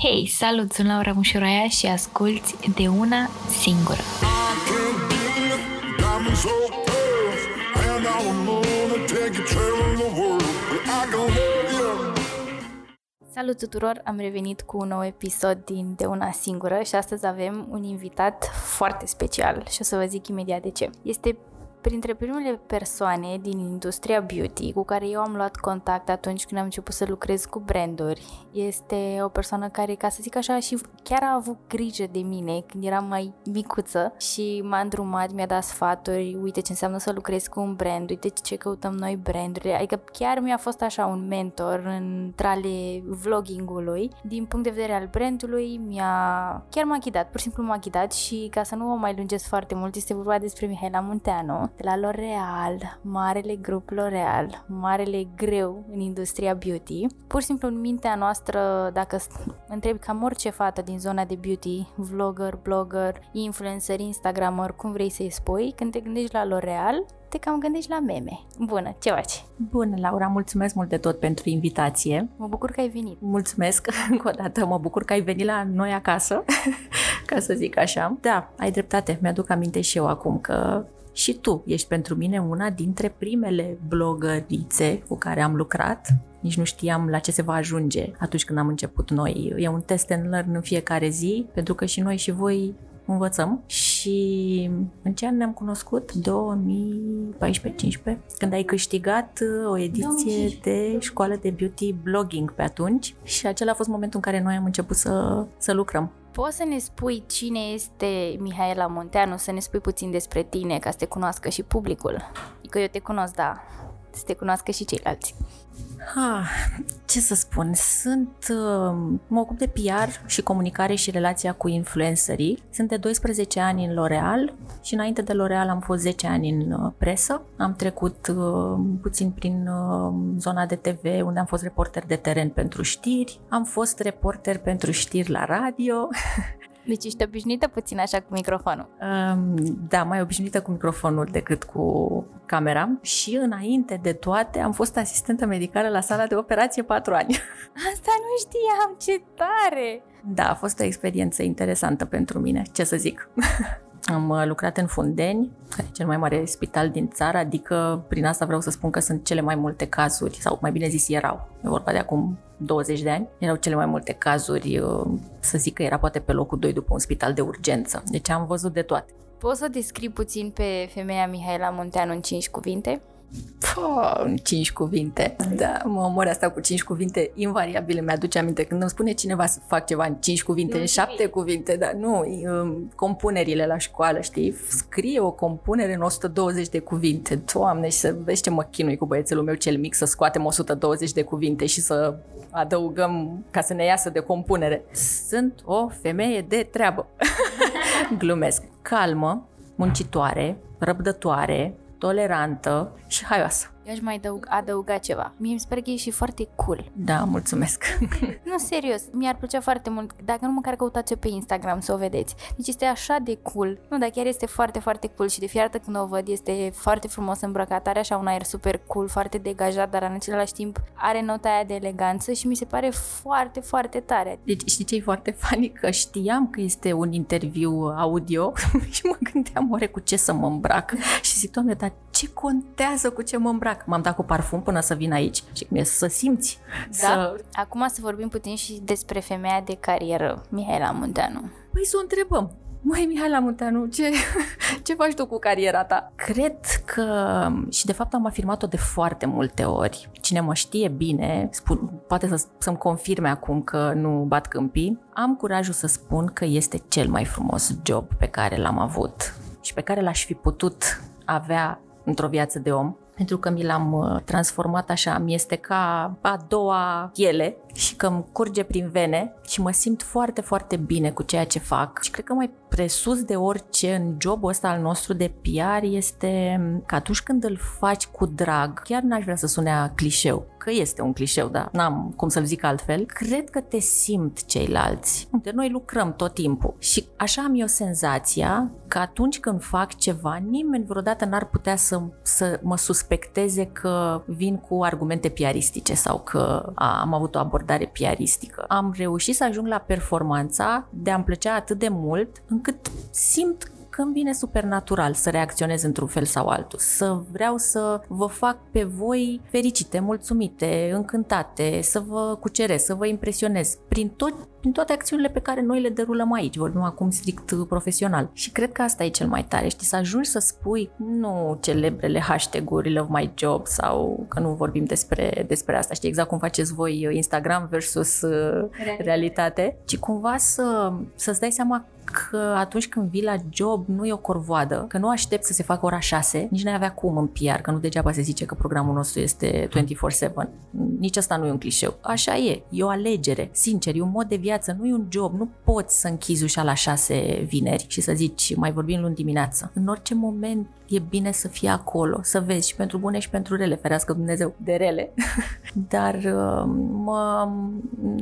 Hei, salut, sunt Laura Mușuraia și asculti de una singură. Salut tuturor, am revenit cu un nou episod din De Una Singură și astăzi avem un invitat foarte special și o să vă zic imediat de ce. Este printre primele persoane din industria beauty cu care eu am luat contact atunci când am început să lucrez cu branduri. Este o persoană care, ca să zic așa, și chiar a avut grijă de mine când eram mai micuță și m-a îndrumat, mi-a dat sfaturi, uite ce înseamnă să lucrez cu un brand, uite ce căutăm noi branduri, adică chiar mi-a fost așa un mentor în trale vloggingului. Din punct de vedere al brandului, mi-a chiar m-a ghidat, pur și simplu m-a ghidat și ca să nu o mai lungesc foarte mult, este vorba despre Mihaela Munteanu, de la L'Oreal, marele grup L'Oreal, marele greu în industria beauty. Pur și simplu în mintea noastră, dacă întrebi cam orice fată din zona de beauty, vlogger, blogger, influencer, instagrammer, cum vrei să-i spui, când te gândești la L'Oreal, te cam gândești la meme. Bună, ce faci? Bună, Laura, mulțumesc mult de tot pentru invitație. Mă bucur că ai venit. Mulțumesc încă o dată, mă bucur că ai venit la noi acasă, ca să zic așa. Da, ai dreptate, mi-aduc aminte și eu acum că și tu ești pentru mine una dintre primele blogărițe cu care am lucrat. Nici nu știam la ce se va ajunge atunci când am început noi. E un test and learn în fiecare zi, pentru că și noi și voi învățăm și în ce an ne-am cunoscut? 2014-15, când ai câștigat uh, o ediție 2015. de școală de beauty blogging pe atunci și acela a fost momentul în care noi am început să, să lucrăm. Poți să ne spui cine este Mihaela Munteanu, să ne spui puțin despre tine, ca să te cunoască și publicul? Că eu te cunosc, da, să te cunoască și ceilalți. Ha, ce să spun, sunt, uh, mă ocup de PR și comunicare și relația cu influencerii. Sunt de 12 ani în L'Oreal și înainte de L'Oreal am fost 10 ani în uh, presă. Am trecut uh, puțin prin zona de TV unde am fost reporter de teren pentru știri. Am fost reporter pentru știri la radio. Deci ești obișnuită puțin așa cu microfonul. Um, da, mai obișnuită cu microfonul decât cu camera și înainte de toate am fost asistentă medicală la sala de operație patru ani. Asta nu știam, ce tare! Da, a fost o experiență interesantă pentru mine, ce să zic. Am uh, lucrat în Fundeni, care e cel mai mare spital din țară, adică prin asta vreau să spun că sunt cele mai multe cazuri, sau mai bine zis erau, e vorba de acum 20 de ani, erau cele mai multe cazuri, uh, să zic că era poate pe locul 2 după un spital de urgență. Deci am văzut de toate. Poți să descrii puțin pe femeia Mihaela Munteanu în 5 cuvinte? Pă, în cinci cuvinte. Da, mă omor asta cu cinci cuvinte, invariabil mi-aduce aminte. Când îmi spune cineva să fac ceva în cinci cuvinte, nu în șapte cuvinte, dar nu, compunerile la școală, știi? Scrie o compunere în 120 de cuvinte. Doamne, și să vezi ce mă chinui cu băiețelul meu cel mic să scoatem 120 de cuvinte și să adăugăm ca să ne iasă de compunere. Sunt o femeie de treabă. Glumesc. Calmă, muncitoare, răbdătoare, tolerantă și haioasă. Eu aș mai adăug, adăuga ceva. Mie mi se pare că e și foarte cool. Da, mulțumesc. nu, serios, mi-ar plăcea foarte mult, dacă nu măcar căutați pe Instagram să o vedeți. Deci este așa de cool. Nu, dar chiar este foarte, foarte cool și de fiecare dată când o văd este foarte frumos îmbrăcat, are așa un aer super cool, foarte degajat, dar în același timp are nota aia de eleganță și mi se pare foarte, foarte tare. Deci știi ce e foarte funny? Că știam că este un interviu audio și mă gândeam oare cu ce să mă îmbrac și zic, doamne, dar ce contează cu ce mă îmbrac? Fac. M-am dat cu parfum până să vin aici și cum e să simți. Da? Să... Acum să vorbim puțin și despre femeia de carieră, Mihaela Munteanu. Păi să o întrebăm. Măi, Mihaela Munteanu, ce, ce faci tu cu cariera ta? Cred că, și de fapt am afirmat-o de foarte multe ori, cine mă știe bine, spun, poate să, să-mi confirme acum că nu bat câmpii, am curajul să spun că este cel mai frumos job pe care l-am avut și pe care l-aș fi putut avea într-o viață de om pentru că mi l-am uh, transformat așa, mi este ca a doua piele și că îmi curge prin vene și mă simt foarte, foarte bine cu ceea ce fac. Și cred că mai presus de orice în jobul ăsta al nostru de PR este că atunci când îl faci cu drag, chiar n-aș vrea să sune clișeu, că este un clișeu, dar n-am cum să-l zic altfel, cred că te simt ceilalți. De noi lucrăm tot timpul și așa am eu senzația că atunci când fac ceva, nimeni vreodată n-ar putea să, să mă suspecteze că vin cu argumente piaristice sau că a, am avut o abordare abordare piaristică. Am reușit să ajung la performanța de a-mi plăcea atât de mult încât simt că îmi vine supernatural să reacționez într-un fel sau altul, să vreau să vă fac pe voi fericite, mulțumite, încântate, să vă cuceresc, să vă impresionez prin, tot, prin toate acțiunile pe care noi le derulăm aici, vorbim acum strict profesional. Și cred că asta e cel mai tare, știi, să ajungi să spui nu celebrele hashtag-uri love my job sau că nu vorbim despre, despre asta, știi, exact cum faceți voi Instagram versus realitate, realitate? Ci cumva să, să-ți dai seama că atunci când vii la job nu e o corvoadă, că nu aștept să se facă ora 6, nici n-ai avea cum în PR, că nu degeaba se zice că programul nostru este 24-7. Nici asta nu e un clișeu. Așa e, e o alegere. Sincer, e un mod de viață, nu e un job. Nu poți să închizi ușa la 6 vineri și să zici mai vorbim luni dimineață. În orice moment e bine să fii acolo, să vezi și pentru bune și pentru rele, ferească Dumnezeu de rele. Dar uh, mă,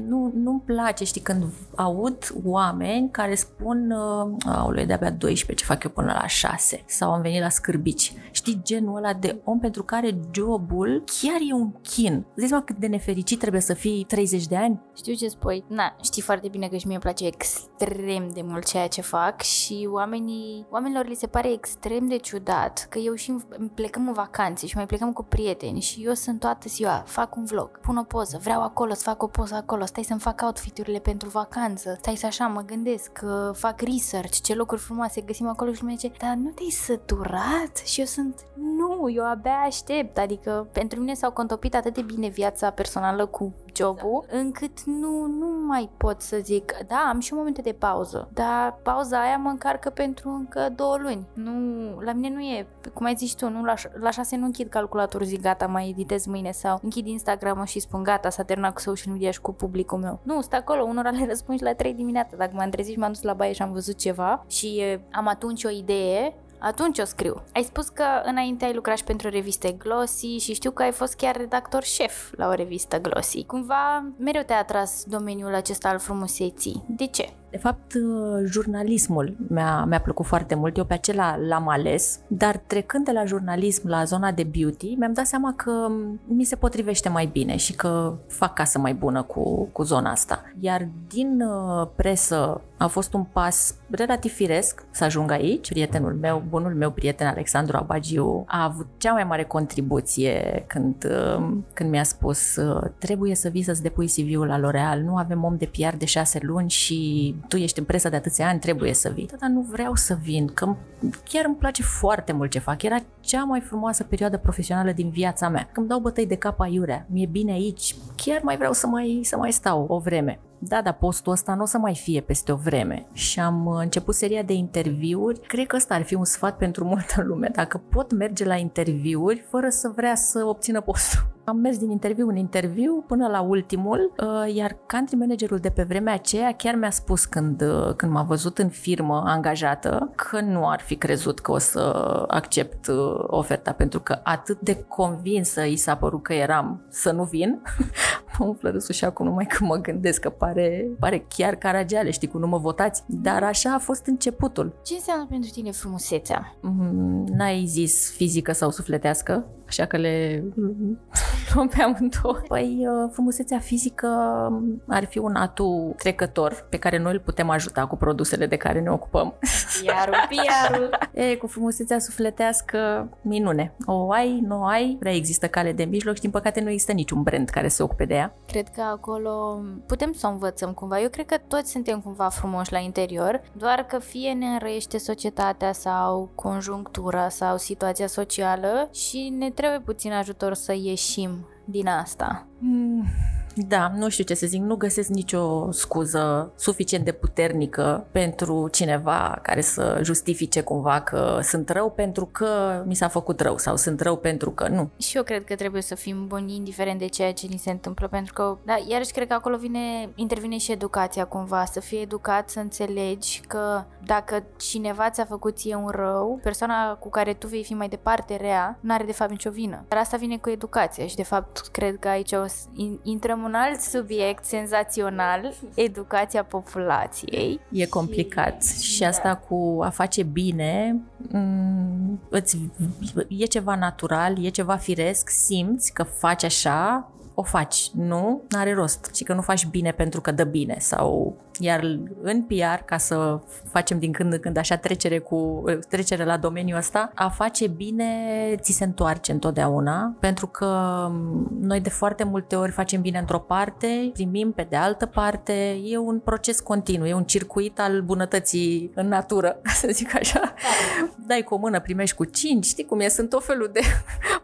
nu, nu-mi place, știi, când aud oameni care spun uh, aule, de-abia 12, ce fac eu până la 6 sau am venit la scârbici. Știi, genul ăla de om pentru care jobul chiar e un chin. Zici mă cât de nefericit trebuie să fii 30 de ani? Știu ce spui. Na, știi foarte bine că și mie îmi place extrem de mult ceea ce fac și oamenii, oamenilor li se pare extrem de ciudat ciudat că eu și plecăm în vacanțe și mai plecăm cu prieteni și eu sunt toată ziua, fac un vlog, pun o poză, vreau acolo să fac o poză acolo, stai să-mi fac outfiturile pentru vacanță, stai să așa, mă gândesc, că fac research, ce locuri frumoase găsim acolo și lumea zice, dar nu te-ai săturat? Și eu sunt, nu, eu abia aștept, adică pentru mine s-au contopit atât de bine viața personală cu jobul, încât nu, nu mai pot să zic, da, am și momente de pauză, dar pauza aia mă încarcă pentru încă două luni. Nu, la mine nu e, cum ai zis tu, nu, la, la șase nu închid calculatorul, zic gata, mai editez mâine sau închid Instagram și spun gata, s-a terminat cu social media și cu publicul meu. Nu, stă acolo, unora le răspund și la 3 dimineața. Dacă m-am trezit și m-am dus la baie și am văzut ceva și am atunci o idee, atunci o scriu. Ai spus că înainte ai lucrat și pentru reviste Glossy și știu că ai fost chiar redactor șef la o revistă Glossy. Cumva mereu te-a atras domeniul acesta al frumuseții. De ce? De fapt, uh, jurnalismul mi-a, mi-a plăcut foarte mult, eu pe acela l-am ales, dar trecând de la jurnalism la zona de beauty, mi-am dat seama că mi se potrivește mai bine și că fac casă mai bună cu, cu zona asta. Iar din uh, presă a fost un pas relativ firesc să ajung aici. Prietenul meu, bunul meu prieten Alexandru Abagiu, a avut cea mai mare contribuție când, uh, când mi-a spus trebuie să vii să-ți depui CV-ul la L'Oreal, nu avem om de PR de șase luni și tu ești în presă de atâția ani, trebuie să vii. Dar nu vreau să vin, că chiar îmi place foarte mult ce fac. Era cea mai frumoasă perioadă profesională din viața mea. Când dau bătăi de cap aiurea, mi-e bine aici, chiar mai vreau să mai, să mai stau o vreme. Da, dar postul ăsta nu o să mai fie peste o vreme. Și am început seria de interviuri. Cred că ăsta ar fi un sfat pentru multă lume. Dacă pot merge la interviuri fără să vrea să obțină postul. Am mers din interviu în interviu până la ultimul, uh, iar country managerul de pe vremea aceea chiar mi-a spus când, uh, când m-a văzut în firmă angajată că nu ar fi crezut că o să accept uh, oferta pentru că atât de convinsă i s-a părut că eram să nu vin. mă umflă râsul și acum numai că mă gândesc că pare, pare chiar caragiale, știi, cu nu mă votați. Dar așa a fost începutul. Ce înseamnă pentru tine frumusețea? Mm, n-ai zis fizică sau sufletească, așa că le luăm pe amândouă. Păi, uh, frumusețea fizică ar fi un atu trecător pe care noi îl putem ajuta cu produsele de care ne ocupăm. Iarul, piarul. E, cu frumusețea sufletească, minune. O ai, nu o ai, prea există cale de mijloc și din păcate nu există niciun brand care se ocupe de ea. Cred că acolo putem să o învățăm cumva. Eu cred că toți suntem cumva frumoși la interior, doar că fie ne înrăiește societatea sau conjunctura sau situația socială și ne trebuie puțin ajutor să ieșim din asta. Mm da, nu știu ce să zic, nu găsesc nicio scuză suficient de puternică pentru cineva care să justifice cumva că sunt rău pentru că mi s-a făcut rău sau sunt rău pentru că nu. Și eu cred că trebuie să fim buni indiferent de ceea ce ni se întâmplă, pentru că, da, iarăși cred că acolo vine, intervine și educația cumva, să fii educat, să înțelegi că dacă cineva ți-a făcut ție un rău, persoana cu care tu vei fi mai departe rea, nu are de fapt nicio vină. Dar asta vine cu educația și de fapt cred că aici o intrăm un alt subiect senzațional, educația populației. E complicat și, și asta da. cu a face bine mm, îți, e ceva natural, e ceva firesc, simți că faci așa o faci. Nu, n-are rost. Și că nu faci bine pentru că dă bine sau iar în PR, ca să facem din când în când așa trecere, cu, trecere la domeniul ăsta, a face bine ți se întoarce întotdeauna, pentru că noi de foarte multe ori facem bine într-o parte, primim pe de altă parte, e un proces continuu, e un circuit al bunătății în natură, să zic așa. Dai cu o mână, primești cu cinci, știi cum e, sunt o felul de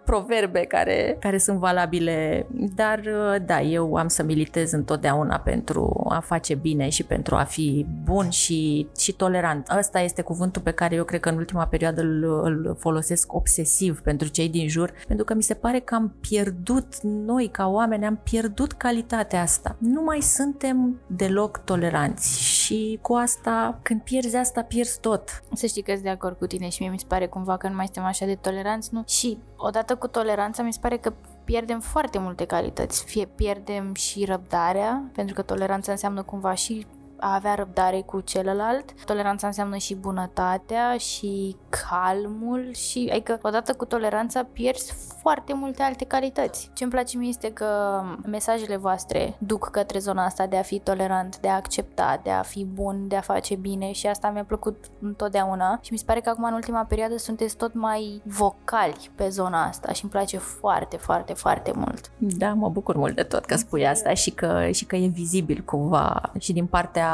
proverbe care, care sunt valabile, dar da, eu am să militez întotdeauna pentru a face bine și pentru a fi bun și, și tolerant. Ăsta este cuvântul pe care eu cred că în ultima perioadă îl, îl folosesc obsesiv pentru cei din jur, pentru că mi se pare că am pierdut, noi ca oameni, am pierdut calitatea asta. Nu mai suntem deloc toleranți și cu asta, când pierzi asta, pierzi tot. Să știi că sunt de acord cu tine și mie mi se pare cumva că nu mai suntem așa de toleranți, nu? Și odată cu toleranța mi se pare că pierdem foarte multe calități. Fie pierdem și răbdarea, pentru că toleranța înseamnă cumva și a avea răbdare cu celălalt. Toleranța înseamnă și bunătatea și calmul și adică odată cu toleranța pierzi foarte multe alte calități. Ce îmi place mie este că mesajele voastre duc către zona asta de a fi tolerant, de a accepta, de a fi bun, de a face bine și asta mi-a plăcut întotdeauna și mi se pare că acum în ultima perioadă sunteți tot mai vocali pe zona asta și îmi place foarte, foarte, foarte mult. Da, mă bucur mult de tot că spui asta și că, și că e vizibil cumva și din partea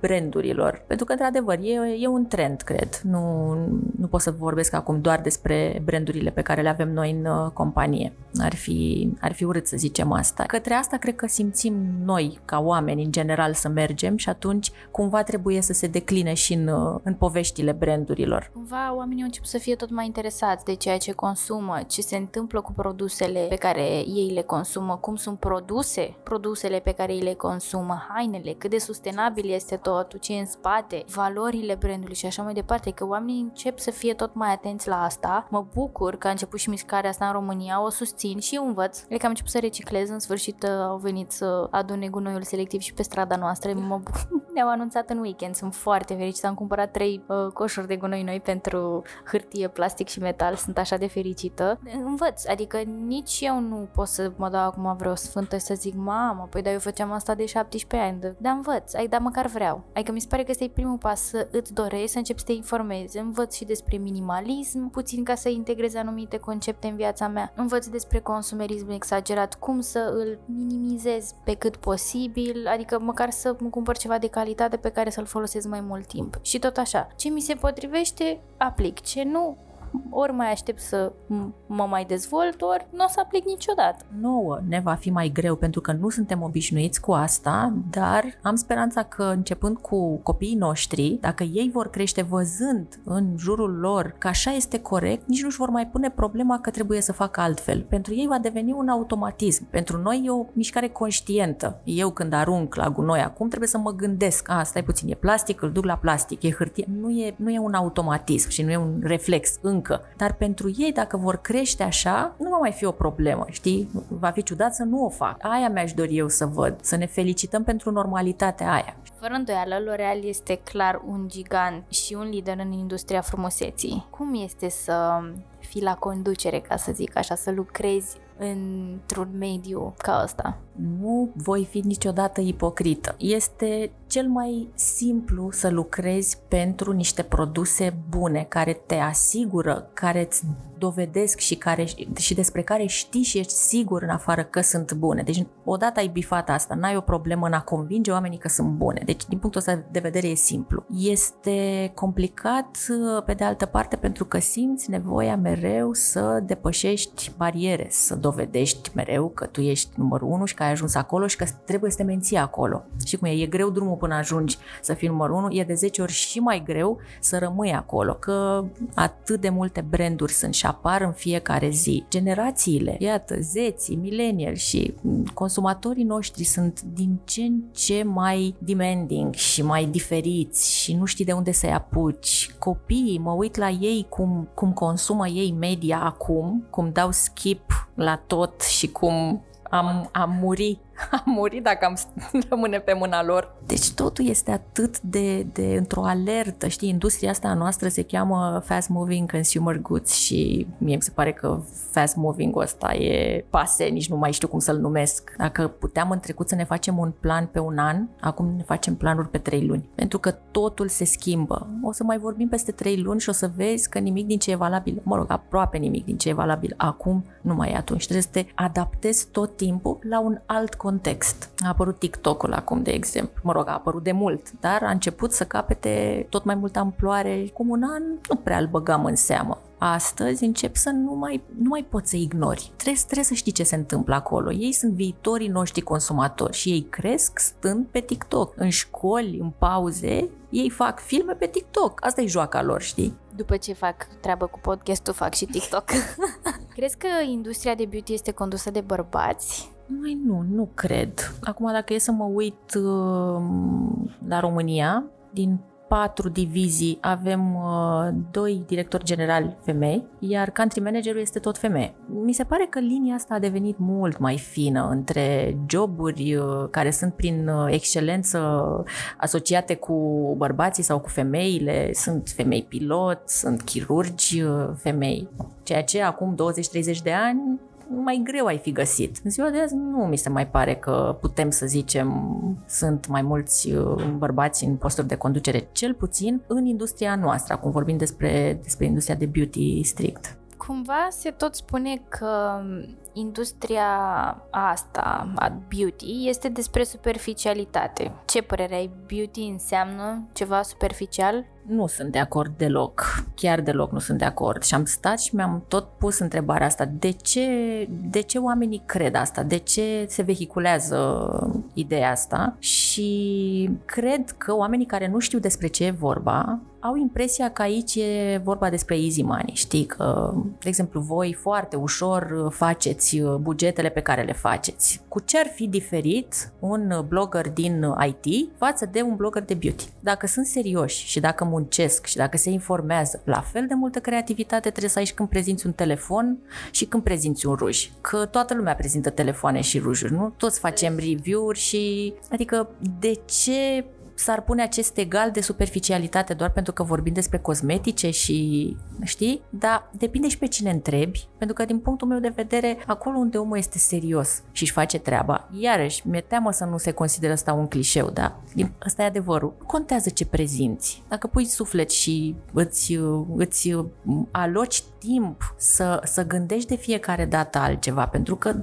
brandurilor. Pentru că, într-adevăr, e, e un trend, cred. Nu, nu pot să vorbesc acum doar despre brandurile pe care le avem noi în uh, companie. Ar fi, ar fi urât să zicem asta. Către asta cred că simțim noi, ca oameni, în general, să mergem și atunci cumva trebuie să se decline și în, uh, în poveștile brandurilor. Cumva oamenii au început să fie tot mai interesați de ceea ce consumă, ce se întâmplă cu produsele pe care ei le consumă, cum sunt produse produsele pe care ei le consumă, hainele, cât de sustenabil sustenabil este totul, ce e în spate, valorile brandului și așa mai departe, că oamenii încep să fie tot mai atenți la asta. Mă bucur că a început și mișcarea asta în România, o susțin și eu învăț. E că am început să reciclez, în sfârșit uh, au venit să adune gunoiul selectiv și pe strada noastră. Mă Ne-au anunțat în weekend, sunt foarte fericită, am cumpărat trei uh, coșuri de gunoi noi pentru hârtie, plastic și metal, sunt așa de fericită. Învăț, adică nici eu nu pot să mă dau acum vreo sfântă să zic, mamă, păi da, eu făceam asta de 17 ani, dar învăț, ai, dar măcar vreau. Adică mi se pare că ăsta e primul pas să îți dorești, să începi să te informezi. Învăț și despre minimalism, puțin ca să integrez anumite concepte în viața mea. Învăț despre consumerism exagerat, cum să îl minimizez pe cât posibil, adică măcar să mă cumpăr ceva de calitate pe care să-l folosesc mai mult timp. Și tot așa. Ce mi se potrivește, aplic. Ce nu, ori mai aștept să mă mai dezvolt, ori nu o să aplic niciodată. Nouă ne va fi mai greu pentru că nu suntem obișnuiți cu asta, dar am speranța că începând cu copiii noștri, dacă ei vor crește văzând în jurul lor că așa este corect, nici nu-și vor mai pune problema că trebuie să facă altfel. Pentru ei va deveni un automatism. Pentru noi e o mișcare conștientă. Eu când arunc la gunoi acum trebuie să mă gândesc, a, stai puțin, e plastic, îl duc la plastic, e hârtie. Nu e, nu e un automatism și nu e un reflex încă încă. Dar pentru ei, dacă vor crește așa, nu va mai fi o problemă, știi? Va fi ciudat să nu o fac. Aia mi-aș dori eu să văd, să ne felicităm pentru normalitatea aia. Fără îndoială, L'Oreal este clar un gigant și un lider în industria frumuseții. Cum este să fii la conducere, ca să zic așa, să lucrezi într-un mediu ca ăsta? Nu voi fi niciodată ipocrită. Este cel mai simplu să lucrezi pentru niște produse bune care te asigură, care îți dovedesc și, care, și despre care știi și ești sigur în afară că sunt bune. Deci odată ai bifat asta, n-ai o problemă în a convinge oamenii că sunt bune. Deci din punctul ăsta de vedere e simplu. Este complicat pe de altă parte pentru că simți nevoia mereu să depășești bariere, să dovedești mereu că tu ești numărul unu și că ai ajuns acolo și că trebuie să te menții acolo. Și cum e, e greu drumul până ajungi să fii numărul unu, e de 10 ori și mai greu să rămâi acolo, că atât de multe branduri sunt și apar în fiecare zi. Generațiile, iată, zeții, mileniali și consumatorii noștri sunt din ce în ce mai demanding și mai diferiți și nu știi de unde să-i apuci. Copiii, mă uit la ei cum, cum consumă ei media acum, cum dau skip la tot și cum am, am murit am murit dacă am rămâne pe mâna lor. Deci totul este atât de, de într-o alertă, știi, industria asta a noastră se cheamă fast moving consumer goods și mie mi se pare că fast moving ăsta e pase, nici nu mai știu cum să-l numesc. Dacă puteam în trecut să ne facem un plan pe un an, acum ne facem planuri pe trei luni. Pentru că totul se schimbă. O să mai vorbim peste trei luni și o să vezi că nimic din ce e valabil, mă rog, aproape nimic din ce e valabil acum, nu mai e atunci. Trebuie să te adaptezi tot timpul la un alt context. A apărut TikTok-ul acum, de exemplu. Mă rog, a apărut de mult, dar a început să capete tot mai multă amploare. Cum un an nu prea îl băgam în seamă astăzi încep să nu mai, nu mai poți să ignori. Trebuie, trebuie să știi ce se întâmplă acolo. Ei sunt viitorii noștri consumatori și ei cresc stând pe TikTok. În școli, în pauze, ei fac filme pe TikTok. Asta e joaca lor, știi? După ce fac treabă cu podcastul, fac și TikTok. Crezi că industria de beauty este condusă de bărbați? Mai nu, nu cred. Acum, dacă e să mă uit uh, la România, din patru divizii avem uh, doi directori generali femei, iar country managerul este tot femeie. Mi se pare că linia asta a devenit mult mai fină între joburi uh, care sunt prin uh, excelență asociate cu bărbații sau cu femeile, sunt femei pilot, sunt chirurgi uh, femei, ceea ce acum 20-30 de ani mai greu ai fi găsit. În ziua de azi nu mi se mai pare că putem să zicem sunt mai mulți uh, bărbați în posturi de conducere, cel puțin în industria noastră, acum vorbim despre, despre industria de beauty strict. Cumva se tot spune că industria asta, a beauty, este despre superficialitate. Ce părere ai? Beauty înseamnă ceva superficial? Nu sunt de acord deloc, chiar deloc nu sunt de acord. Și am stat și mi-am tot pus întrebarea asta, de ce, de ce oamenii cred asta, de ce se vehiculează ideea asta? Și cred că oamenii care nu știu despre ce e vorba au impresia că aici e vorba despre easy money, știi, că, de exemplu, voi foarte ușor faceți bugetele pe care le faceți. Cu ce ar fi diferit un blogger din IT față de un blogger de beauty? Dacă sunt serioși și dacă muncesc și dacă se informează, la fel de multă creativitate trebuie să ai și când prezinți un telefon și când prezinți un ruj. Că toată lumea prezintă telefoane și rujuri, nu? Toți facem review-uri și... Adică de ce s-ar pune acest egal de superficialitate doar pentru că vorbim despre cosmetice și, știi? Dar depinde și pe cine întrebi, pentru că din punctul meu de vedere, acolo unde omul este serios și își face treaba, iarăși, mi-e teamă să nu se consideră asta un clișeu, da? Ăsta e adevărul. Contează ce prezinți. Dacă pui suflet și îți, îți aloci timp să, să gândești de fiecare dată altceva, pentru că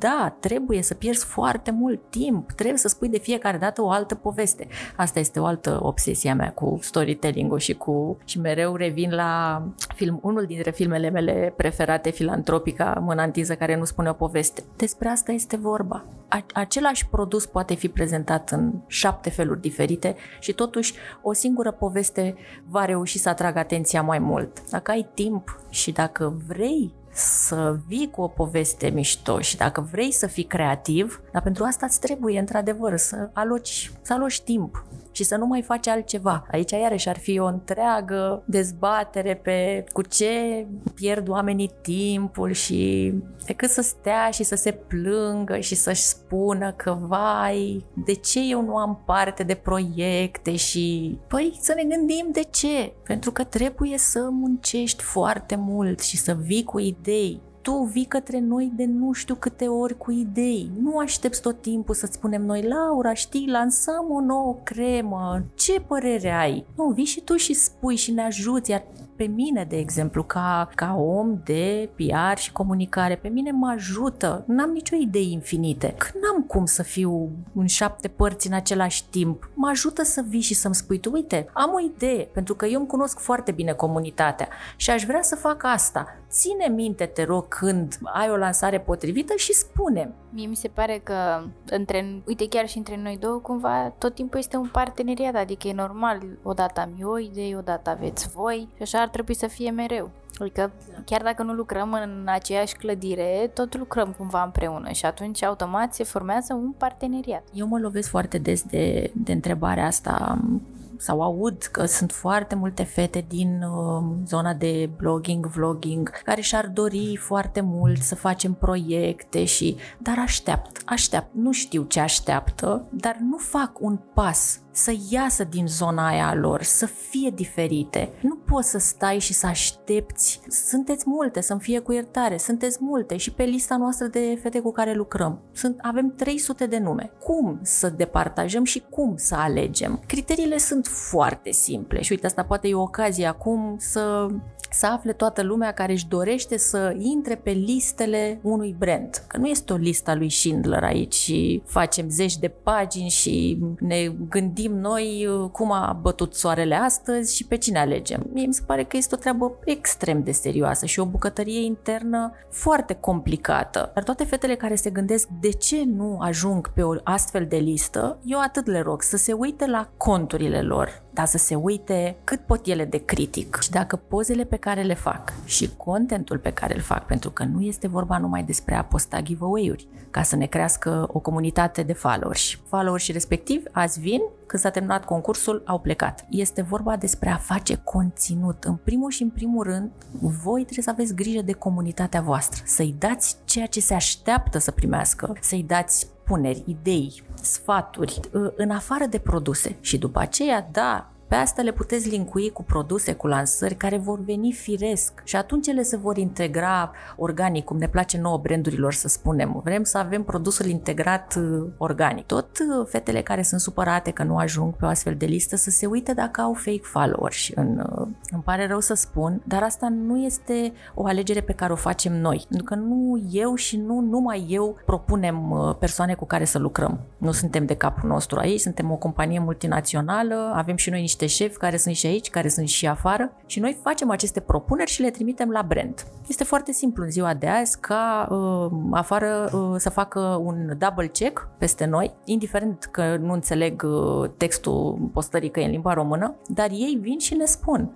da, trebuie să pierzi foarte mult timp, trebuie să spui de fiecare dată o altă poveste. Asta este o altă obsesie mea cu storytelling-ul și cu și mereu revin la film, unul dintre filmele mele preferate, Filantropica, Mânantiză, care nu spune o poveste. Despre asta este vorba. Același produs poate fi prezentat în șapte feluri diferite și totuși o singură poveste va reuși să atragă atenția mai mult. Dacă ai timp și dacă vrei să vii cu o poveste mișto și dacă vrei să fii creativ, dar pentru asta îți trebuie într-adevăr să aloci, să aloci timp și să nu mai faci altceva. Aici iarăși ar fi o întreagă dezbatere pe cu ce pierd oamenii timpul și decât să stea și să se plângă și să-și spună că vai, de ce eu nu am parte de proiecte și păi să ne gândim de ce. Pentru că trebuie să muncești foarte mult și să vii cu idei tu vii către noi de nu știu câte ori cu idei. Nu aștepți tot timpul să-ți spunem noi, Laura, știi, lansăm o nouă cremă, ce părere ai? Nu, vii și tu și spui și ne ajuți, iar pe mine, de exemplu, ca, ca om de PR și comunicare, pe mine mă ajută. N-am nicio idee infinite. Că n-am cum să fiu în șapte părți în același timp. Mă ajută să vii și să-mi spui tu, uite, am o idee, pentru că eu îmi cunosc foarte bine comunitatea și aș vrea să fac asta. Ține minte, te rog, când ai o lansare potrivită și spune. Mie mi se pare că între, uite chiar și între noi două, cumva tot timpul este un parteneriat, adică e normal, odată am eu o idee, odată aveți voi și așa ar trebui să fie mereu. Adică chiar dacă nu lucrăm în aceeași clădire, tot lucrăm cumva împreună și atunci automat se formează un parteneriat. Eu mă lovesc foarte des de, de întrebarea asta sau aud că sunt foarte multe fete din uh, zona de blogging, vlogging, care și-ar dori foarte mult să facem proiecte și... Dar aștept, aștept, nu știu ce așteaptă, dar nu fac un pas să iasă din zona aia a lor, să fie diferite. Nu poți să stai și să aștepți. Sunteți multe, să-mi fie cu iertare, sunteți multe și pe lista noastră de fete cu care lucrăm. Sunt, avem 300 de nume. Cum să departajăm și cum să alegem? Criteriile sunt foarte simple și uite, asta poate e o ocazie acum să să afle toată lumea care își dorește să intre pe listele unui brand. Că nu este o lista lui Schindler aici și facem zeci de pagini și ne gândim noi uh, cum a bătut soarele astăzi și pe cine alegem. Mie mi se pare că este o treabă extrem de serioasă și o bucătărie internă foarte complicată. Dar toate fetele care se gândesc de ce nu ajung pe o astfel de listă, eu atât le rog să se uite la conturile lor, dar să se uite cât pot ele de critic. Și dacă pozele pe care le fac și contentul pe care îl fac, pentru că nu este vorba numai despre a posta giveaway-uri, ca să ne crească o comunitate de followers. Followers și respectiv azi vin, când s-a terminat concursul, au plecat. Este vorba despre a face conținut. În primul și în primul rând, voi trebuie să aveți grijă de comunitatea voastră, să-i dați ceea ce se așteaptă să primească, să-i dați puneri, idei, sfaturi, în afară de produse. Și după aceea, da, pe asta le puteți linkui cu produse, cu lansări care vor veni firesc și atunci ele se vor integra organic, cum ne place nouă brandurilor să spunem. Vrem să avem produsul integrat uh, organic. Tot uh, fetele care sunt supărate că nu ajung pe o astfel de listă să se uite dacă au fake followers. În, uh, îmi pare rău să spun, dar asta nu este o alegere pe care o facem noi. Pentru că nu eu și nu numai eu propunem persoane cu care să lucrăm. Nu suntem de capul nostru aici, suntem o companie multinațională, avem și noi niște niște șefi care sunt și aici, care sunt și afară și noi facem aceste propuneri și le trimitem la brand. Este foarte simplu în ziua de azi ca uh, afară uh, să facă un double check peste noi, indiferent că nu înțeleg uh, textul postării că e în limba română, dar ei vin și ne spun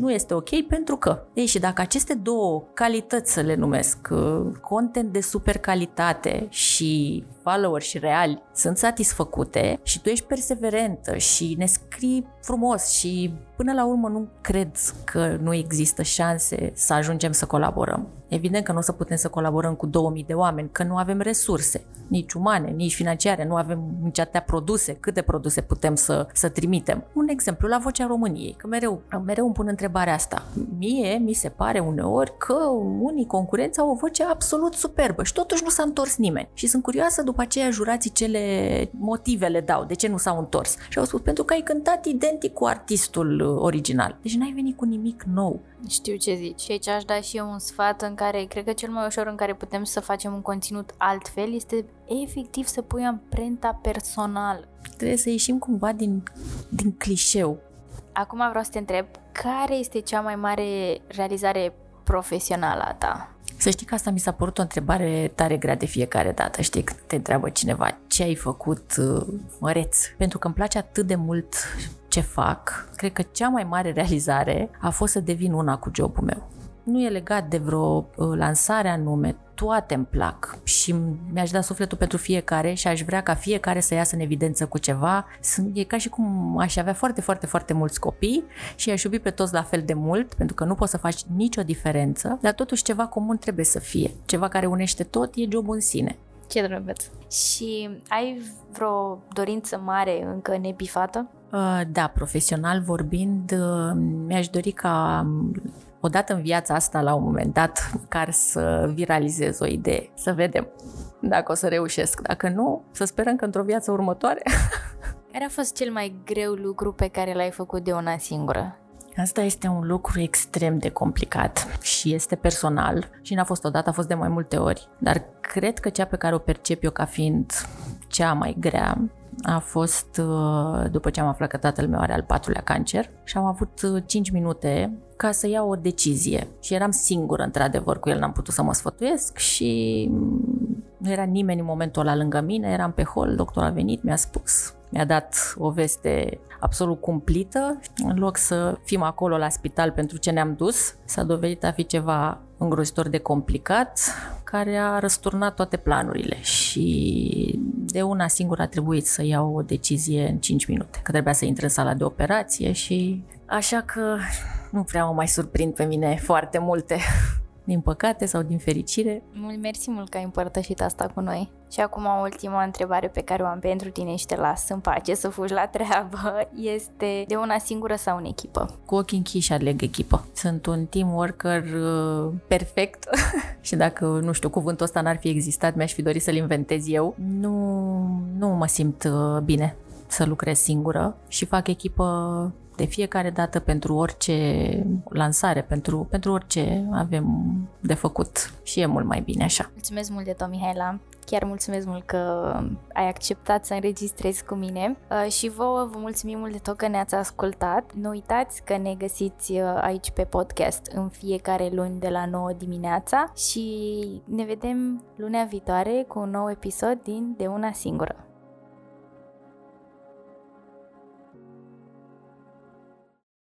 nu este ok pentru că. Ei, și dacă aceste două calități să le numesc, uh, content de super calitate și followers reali sunt satisfăcute și tu ești perseverentă și ne scrii frumos și până la urmă nu cred că nu există șanse să ajungem să colaborăm. Evident că nu o să putem să colaborăm cu 2000 de oameni, că nu avem resurse, nici umane, nici financiare, nu avem nici atâtea produse, câte produse putem să, să trimitem. Un exemplu, la Vocea României, că mereu, mereu îmi pun întrebarea asta. Mie mi se pare uneori că unii concurenți au o voce absolut superbă și totuși nu s-a întors nimeni. Și sunt curioasă după aceea jurații cele motivele dau, de ce nu s-au întors. Și au spus, pentru că ai cântat identic cu artistul original. Deci n-ai venit cu nimic nou. Știu ce zici. Și aici aș da și eu un sfat în care cred că cel mai ușor în care putem să facem un conținut altfel este efectiv să pui amprenta personală. Trebuie să ieșim cumva din, din clișeu. Acum vreau să te întreb, care este cea mai mare realizare profesională a ta? Să știi că asta mi s-a părut o întrebare tare grea de fiecare dată, știi, când te întreabă cineva ce ai făcut uh, măreț. Pentru că îmi place atât de mult ce fac, cred că cea mai mare realizare a fost să devin una cu jobul meu. Nu e legat de vreo uh, lansare anume, toate îmi plac și mi-aș da sufletul pentru fiecare și aș vrea ca fiecare să iasă în evidență cu ceva. Sunt, e ca și cum aș avea foarte, foarte, foarte mulți copii și aș iubi pe toți la fel de mult, pentru că nu poți să faci nicio diferență, dar totuși ceva comun trebuie să fie. Ceva care unește tot e jobul în sine. Ce drăguț! Și ai vreo dorință mare încă nebifată? Uh, da, profesional vorbind, uh, mi-aș dori ca odată în viața asta, la un moment dat, care să viralizez o idee. Să vedem dacă o să reușesc. Dacă nu, să sperăm că într-o viață următoare... Care a fost cel mai greu lucru pe care l-ai făcut de una singură? Asta este un lucru extrem de complicat și este personal și n-a fost odată, a fost de mai multe ori, dar cred că cea pe care o percep eu ca fiind cea mai grea a fost uh, după ce am aflat că tatăl meu are al patrulea cancer și am avut 5 uh, minute ca să iau o decizie. Și eram singură, într-adevăr, cu el, n-am putut să mă sfătuiesc și nu era nimeni în momentul ăla lângă mine, eram pe hol, doctorul a venit, mi-a spus mi-a dat o veste absolut cumplită. În loc să fim acolo la spital pentru ce ne-am dus, s-a dovedit a fi ceva îngrozitor de complicat, care a răsturnat toate planurile și de una singură a trebuit să iau o decizie în 5 minute, că trebuia să intre în sala de operație și așa că nu prea mă mai surprind pe mine foarte multe din păcate sau din fericire. Mult mersi mult că ai împărtășit asta cu noi. Și acum o ultimă întrebare pe care o am pentru tine și te las în pace să fugi la treabă este de una singură sau în echipă? Cu ochii închiși aleg echipă. Sunt un team worker uh, perfect și dacă, nu știu, cuvântul ăsta n-ar fi existat, mi-aș fi dorit să-l inventez eu. Nu, nu mă simt uh, bine să lucrez singură și fac echipă de fiecare dată pentru orice lansare, pentru, pentru orice avem de făcut și e mult mai bine așa. Mulțumesc mult de tot, Mihaela. Chiar mulțumesc mult că ai acceptat să înregistrezi cu mine uh, și vouă vă mulțumim mult de tot că ne-ați ascultat. Nu uitați că ne găsiți uh, aici pe podcast în fiecare luni de la 9 dimineața și ne vedem lunea viitoare cu un nou episod din De Una Singură.